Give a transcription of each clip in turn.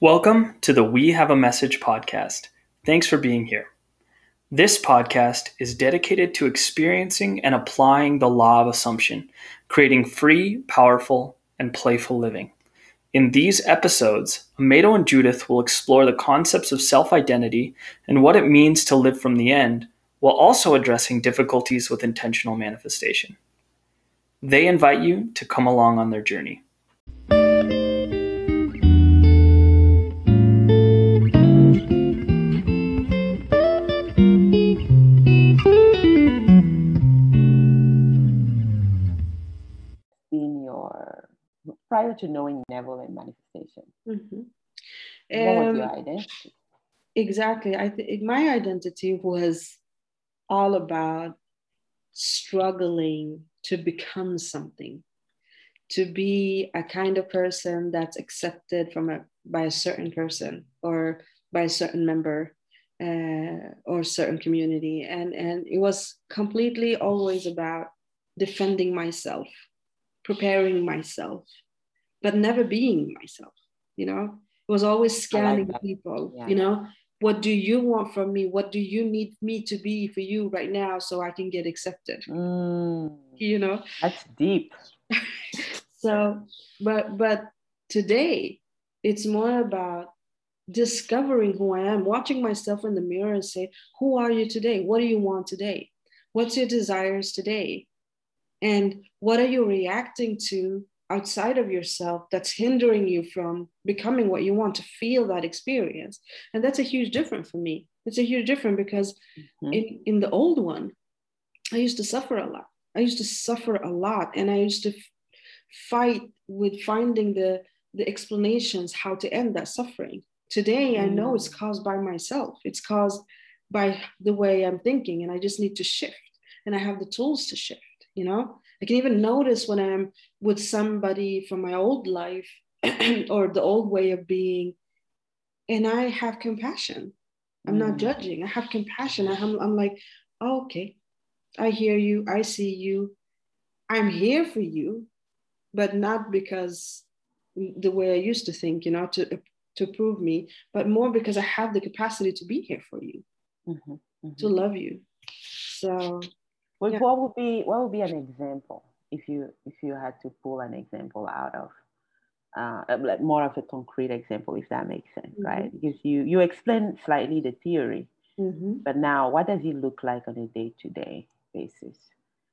Welcome to the We Have a Message podcast. Thanks for being here. This podcast is dedicated to experiencing and applying the law of assumption, creating free, powerful, and playful living. In these episodes, Amado and Judith will explore the concepts of self identity and what it means to live from the end, while also addressing difficulties with intentional manifestation. They invite you to come along on their journey. To knowing Neville and manifestation? Mhm. what was your Um, identity? exactly. I think my identity was all about struggling to become something, to be a kind of person that's accepted from a by a certain person or by a certain member uh, or certain community, and and it was completely always about defending myself, preparing myself, but never being myself. You know, it was always scanning that. people. Yeah. You know, what do you want from me? What do you need me to be for you right now so I can get accepted? Mm, You know, that's deep. so but but today it's more about discovering who I am, watching myself in the mirror and say, who are you today? What do you want today? What's your desires today? And what are you reacting to outside of yourself that's hindering you from becoming what you want to feel that experience? And that's a huge difference for me. It's a huge difference because Mhm. in, in the old one, I used to suffer a lot. I used to suffer a lot and I used to f- fight with finding the, the explanations how to end that suffering. Today, I know it's Mm. caused by myself. It's caused by the way I'm thinking, and I just need to shift. And I have the tools to shift. You know, I can even notice when I'm with somebody from my old life or the old way of being, and I have compassion. I'm not Mm. judging. I have compassion. I'm, I'm like, oh, okay, I hear you. I see you. I'm here for you, but not because the way I used to think, you know, to to prove me, but more because I have the capacity to be here for you, Mhm, mhm. to love you. So What, yeah. what would be what would be an example if you if you had to pull an example out of uh, like more of a concrete example, if that makes sense, Mhm. right? Because you you explained slightly the theory, mhm. but now what does it look like on a day to day basis?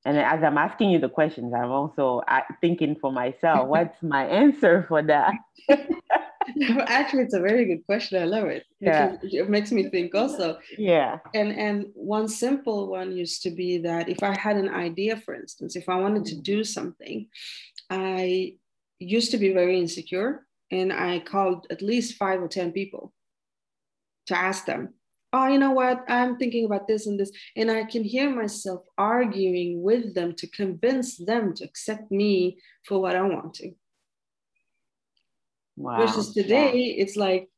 And as I'm asking you the questions, I'm also uh, thinking for myself, what's my answer for that? actually, it's a very good question. I love it. Yeah. It makes me think also. Yeah. and and one simple one used to be that if i had an idea for instance if i wanted to do something i used to be very insecure and i called at least five or ten people to ask them oh you know what i'm thinking about this and this and i can hear myself arguing with them to convince them to accept me for what i want to Wow. versus today it's like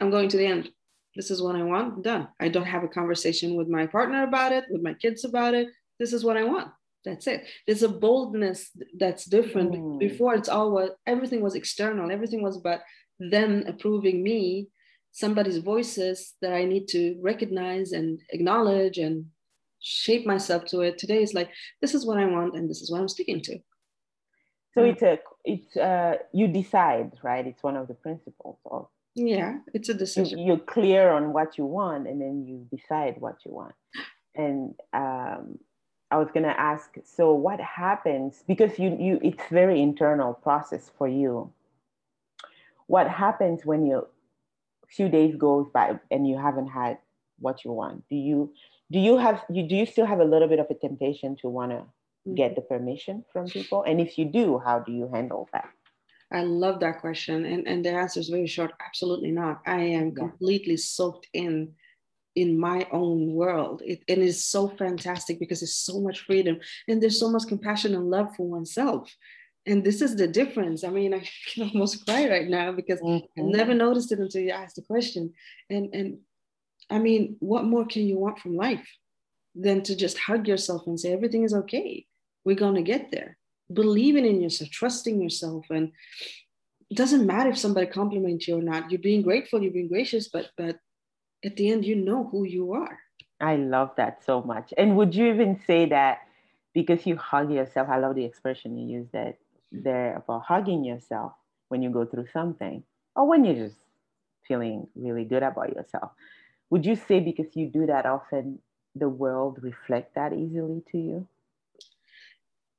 i'm going to the end. This is what i want done. I don't have a conversation with my partner about it with my kids about it. This is what i want. That's it. There's a boldness that's different. Mm. before it's all what everything was external. Everything was about them approving me somebody's voices that i need to recognize and acknowledge and shape myself to it. Today is like this is what i want and this is what i'm sticking to So Mm. it's a it's uh you decide, right? It's one of the principles of yeah it's a decision you're clear on what you want and then you decide what you want and um, i was going to ask so what happens because you you it's very internal process for you what happens when you few days goes by and you haven't had what you want do you do you have you do you still have a little bit of a temptation to want to get the permission from people and if you do how do you handle that I love that question. And, and the answer is very short. Absolutely not. I am Yeah. completely soaked in in my own world. It, it is so fantastic because there's so much freedom and there's so much compassion and love for oneself. And this is the difference. I mean, I can almost cry right now because I Mhm. never noticed it until you asked the question. And and I mean, what more can you want from life than to just hug yourself and say everything is okay? We're gonna get there. Believing in yourself, trusting yourself, and it doesn't matter if somebody compliments you or not. You're being grateful, you're being gracious, but but at the end, you know who you are. I love that so much. And would you even say that because you hug yourself? I love the expression you use that there about hugging yourself when you go through something or when you're just feeling really good about yourself. Would you say because you do that often, the world reflect that easily to you?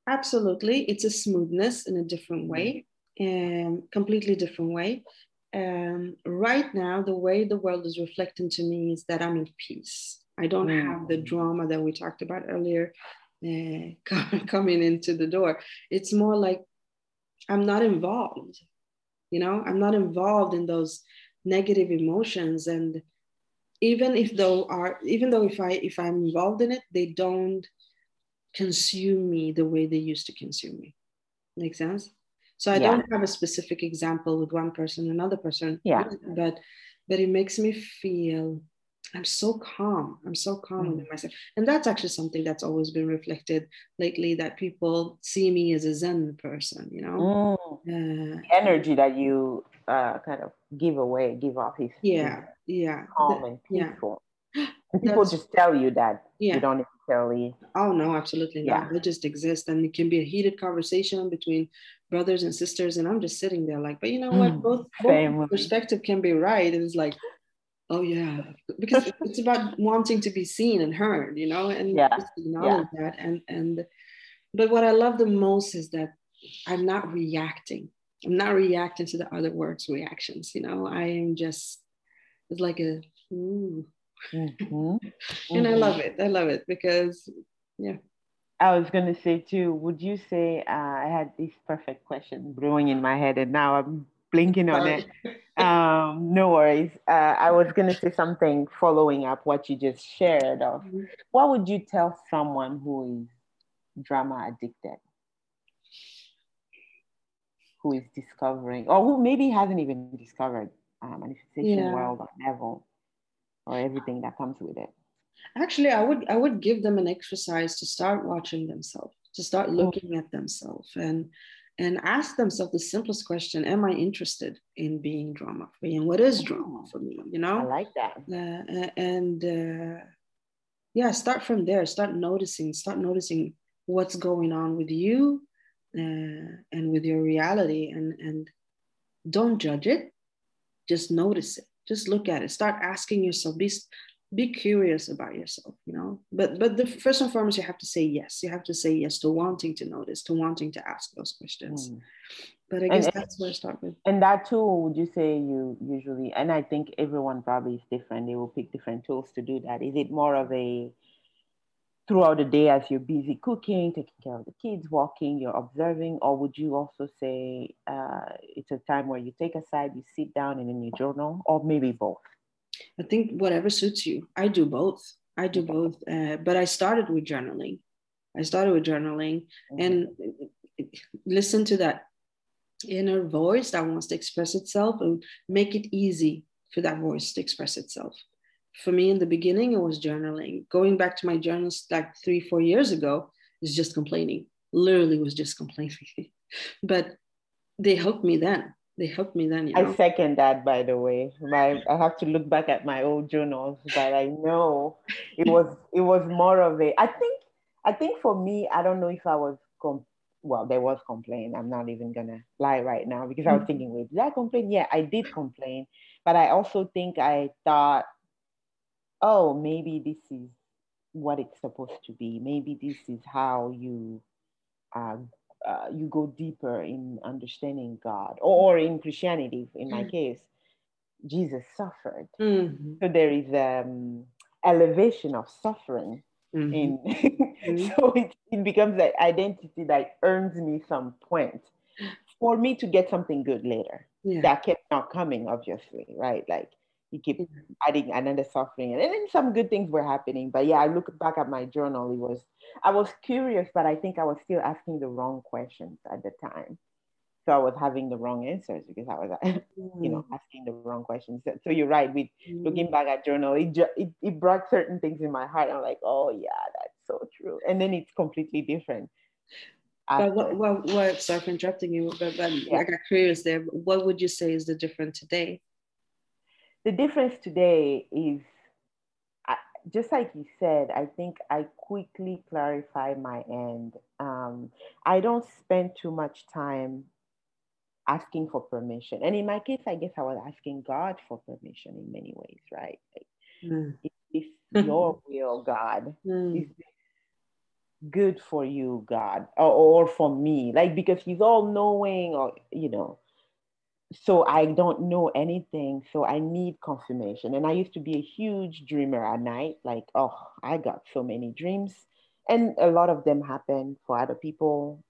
Absolutely. It's a smoothness in a different way, and completely different way. Um, right now, the way the world is reflecting to me is that I'm in peace. I don't mm. have the drama that we talked about earlier uh, coming into the door. It's more like I'm not involved. You know, I'm not involved in those negative emotions and even if though are even though if i if i'm involved in it they don't consume me the way they used to consume me make sense so i yeah. don't have a specific example with one person another person yeah but but it makes me feel i'm so calm i'm so calm mm. with myself and that's actually something that's always been reflected lately that people see me as a zen person you know mm. uh, energy that you uh, kind of give away give off his yeah yeah calm and peaceful yeah. and people just tell you that yeah. you don't necessarily oh no absolutely not yeah. they just exist and it can be a heated conversation between brothers and sisters and i'm just sitting there like but you know what mm, both, both perspective can be right it's like oh yeah because it's about wanting to be seen and heard you know and yeah. just acknowledge yeah. that and and but what i love the most is that i'm not reacting i'm not reacting to the other words reactions you know i am just it's like a. Mm-hmm. and I love it. I love it because yeah. I was gonna say too. Would you say uh, I had this perfect question brewing in my head, and now I'm blinking on it. Um, no worries. Uh, I was gonna say something following up what you just shared. Of mm-hmm. what would you tell someone who is drama addicted, who is discovering, or who maybe hasn't even discovered uh, manifestation yeah. world or Neville or everything that comes with it. Actually i would i would give them an exercise to start watching themselves to start oh. looking at themselves and and ask themselves the simplest question am i interested in being drama free and what is drama for me? You know? I like that. Uh, and uh, yeah start from there. Start noticing start noticing what's going on with you uh, and with your reality and and don't judge it. Just notice it. Just look at it. Start asking yourself. Be be curious about yourself you know? But but the first and foremost you have to say yes. You have to say yes to wanting to notice to wanting to ask those questions. Mm. but i guess and, that's where i start with. And that tool would you say you usually and i think everyone probably is different. They will pick different tools to do that. Is it more of a throughout the day as you're busy cooking, taking care of the kids, walking, you're observing? Or would you also say uh, it's a time where you take aside, you sit down and then you journal, or maybe both? I think whatever suits you. I do both. I do both. Uh, but I started with journaling. I started with journaling mm-hmm. and listen to that inner voice that wants to express itself and make it easy for that voice to express itself for me in the beginning, it was journaling. Going back to my journals like three, four years ago, is just complaining. Literally was just complaining. but they helped me then. They helped me then. You know? I second that, by the way. My I have to look back at my old journals, but I know it was it was more of a. I think I think for me, I don't know if I was com- well, there was complaint. I'm not even gonna lie right now because I was mm-hmm. thinking, wait, did I complain? Yeah, I did complain, but I also think I thought oh, maybe this is what it's supposed to be. Maybe this is how you uh, uh, you go deeper in understanding God, or, in Christianity, in my mm. case, Jesus suffered. Mm-hmm. So there is um, elevation of suffering. Mm-hmm. In mm-hmm. so it, it becomes an identity that earns me some point for me to get something good later. Yeah. That kept not coming, obviously, right? Like you keep adding another suffering and then some good things were happening but yeah i look back at my journal it was i was curious but i think i was still asking the wrong questions at the time so i was having the wrong answers because i was you know mm. asking the wrong questions so you're right with looking mm. back at journal it, it, it brought certain things in my heart i'm like oh yeah that's so true and then it's completely different but what, what, what, sorry for interrupting you, but, but yeah. I got curious there. What would you say is the difference today? The difference today is just like you said, I think I quickly clarify my end. Um, I don't spend too much time asking for permission. And in my case, I guess I was asking God for permission in many ways, right? Like, mm. if, if your will, God, mm. is good for you, God, or, or for me, like because He's all knowing, or you know, so I don't know anything. So I need confirmation. And I used to be a huge dreamer at night. Like, oh, I got so many dreams. And a lot of them happen for other people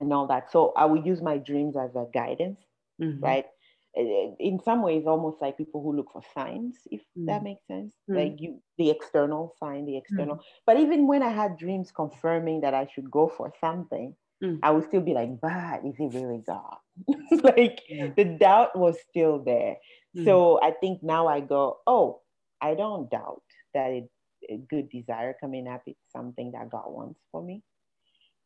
and all that. So I would use my dreams as a guidance, mm-hmm. right? In some ways, almost like people who look for signs, if mm-hmm. that makes sense. Mm-hmm. Like you, the external sign, the external. Mm-hmm. But even when I had dreams confirming that I should go for something, mm. I would still be like, but is it really God? like yeah. the doubt was still there. Mm. So I think now I go, oh, I don't doubt that it, a good desire coming up is something that God wants for me.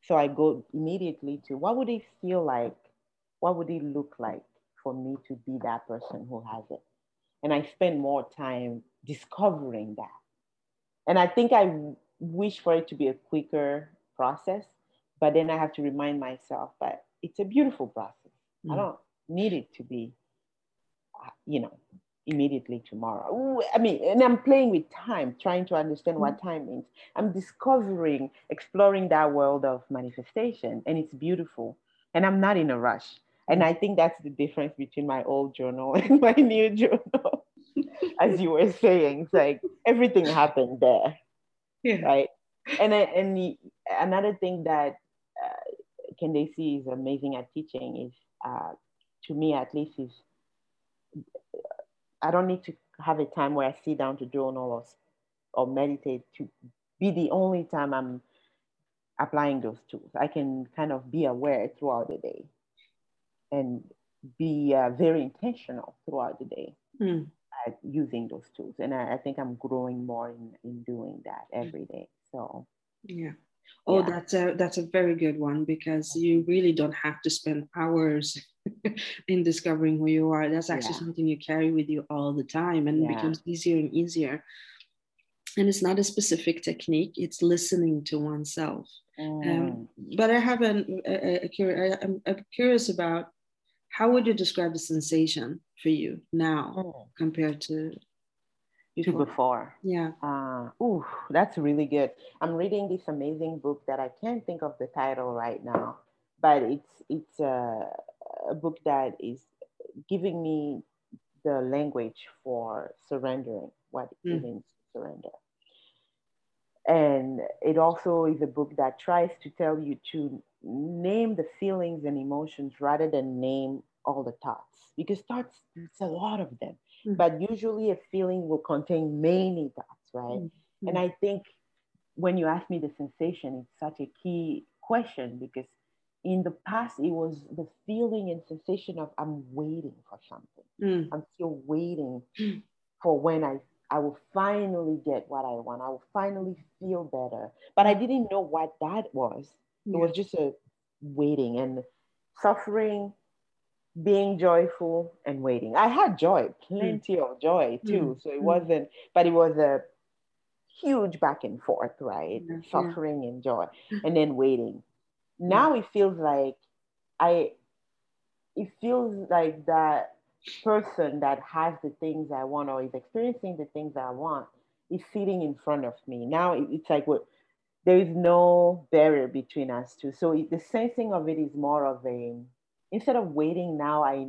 So I go immediately to what would it feel like? What would it look like for me to be that person who has it? And I spend more time discovering that. And I think I wish for it to be a quicker process but then I have to remind myself that it's a beautiful process. Mm. I don't need it to be, uh, you know, immediately tomorrow. I mean, and I'm playing with time, trying to understand what mm. time means. I'm discovering, exploring that world of manifestation, and it's beautiful. And I'm not in a rush. And mm. I think that's the difference between my old journal and my new journal. As you were saying, it's like everything happened there. Yeah. Right. And, and the, another thing that Candace is amazing at teaching is, uh, to me at least, is I don't need to have a time where I sit down to journal or, or meditate to be the only time I'm applying those tools. I can kind of be aware throughout the day and be uh, very intentional throughout the day mm. at using those tools. And I, I, think I'm growing more in, in doing that every day. So, yeah. Oh, yeah. that's a that's a very good one because you really don't have to spend hours in discovering who you are. That's actually yeah. something you carry with you all the time and yeah. it becomes easier and easier. And it's not a specific technique, it's listening to oneself. Um, mm. Um, but I have an, a, a, a, I'm, I'm curious about how would you describe the sensation for you now mm. compared to before. before. Yeah. Uh, ooh, that's really good. I'm reading this amazing book that I can't think of the title right now, but it's it's a, a book that is giving me the language for surrendering what it mm. means to surrender. And it also is a book that tries to tell you to name the feelings and emotions rather than name all the thoughts because thoughts, it's a lot of them mm-hmm. but usually a feeling will contain many thoughts, right? Mm-hmm. And I think when you ask me the sensation, it's such a key question because in the past it was the feeling and sensation of I'm waiting for something. Mm. I'm still waiting mm. for when I I will finally get what I want. I will finally feel better. But I didn't know what that was. Yeah. It was just a waiting and suffering being joyful and waiting. I had joy, plenty mm. of joy too. Mm. So it mm. wasn't, but it was a huge back and forth, right? Yeah. Suffering and joy, and then waiting. Now it feels like I, it feels like that person that has the things I want or is experiencing the things I want is sitting in front of me. Now it's like what there is no barrier between us two. So the sensing of it is more of a instead of waiting now, I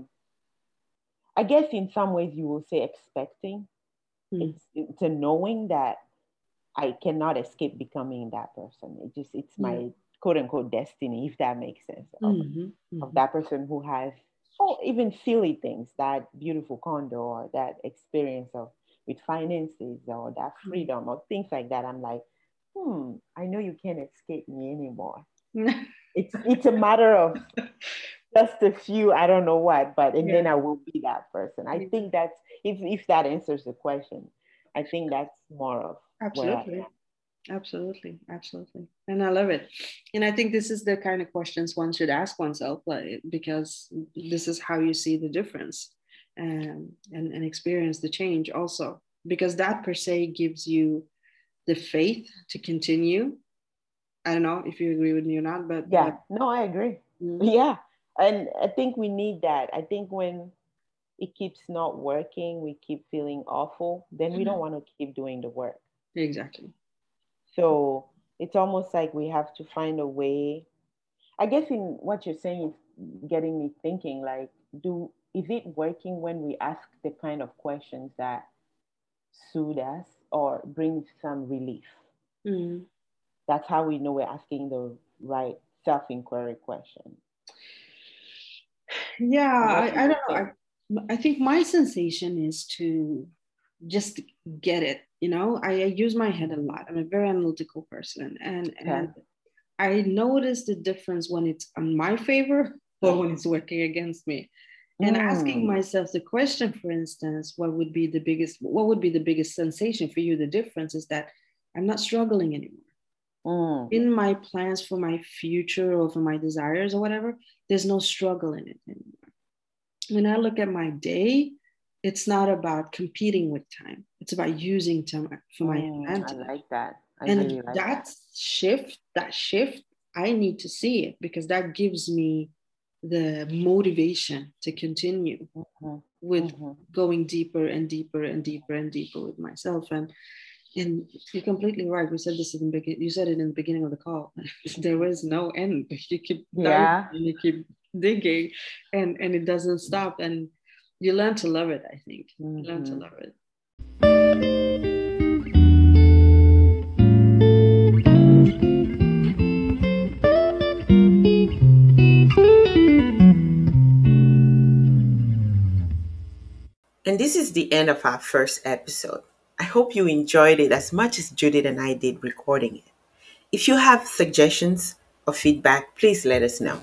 I guess in some ways you will say expecting. Mm. It's it's a knowing that I cannot escape becoming that person. It just it's my quote unquote destiny, if that makes sense, of, mm-hmm. Mm-hmm. of that person who has oh even silly things, that beautiful condo or that experience of with finances or that mm. freedom or things like that. I'm like, hmm, I know you can't escape me anymore. it's it's a matter of just a few, I don't know what, but and yeah. then I will be that person. I think that's if if that answers the question, I think that's more of absolutely. Absolutely, absolutely, and I love it. And I think this is the kind of questions one should ask oneself, like because this is how you see the difference, um, and and experience the change also, because that per se gives you the faith to continue. I don't know if you agree with me or not, but yeah, but, no, I agree. Mm-hmm. Yeah, and I think we need that. I think when it keeps not working, we keep feeling awful, then mm-hmm. we don't want to keep doing the work. Exactly. So it's almost like we have to find a way. I guess in what you're saying is getting me thinking like, do is it working when we ask the kind of questions that soothe us or bring some relief? Mm. That's how we know we're asking the right self inquiry question. Yeah, I, I, don't know. I, I think my sensation is to just get it you know I, I, use my head a lot i'm a very analytical person and yeah. and i notice the difference when it's on my favor or when it's working against me and mm. asking myself the question for instance what would be the biggest what would be the biggest sensation for you the difference is that i'm not struggling anymore mm. in my plans for my future or for my desires or whatever there's no struggle in it anymore when i look at my day it's not about competing with time. It's about using time for my mm, advantage. I like that. I and really like that, that shift, that shift, I need to see it because that gives me the motivation to continue mm-hmm. with mm-hmm. going deeper and deeper and deeper and deeper with myself. And and you're completely right. We said this in the beginning. You said it in the beginning of the call. there is no end. You keep yeah. you keep digging, and and it doesn't stop. And you learn to love it i think mm-hmm. you learn to mm-hmm. love it And this is the end of our first episode. I hope you enjoyed it as much as Judith and I did recording it. If you have suggestions or feedback, please let us know.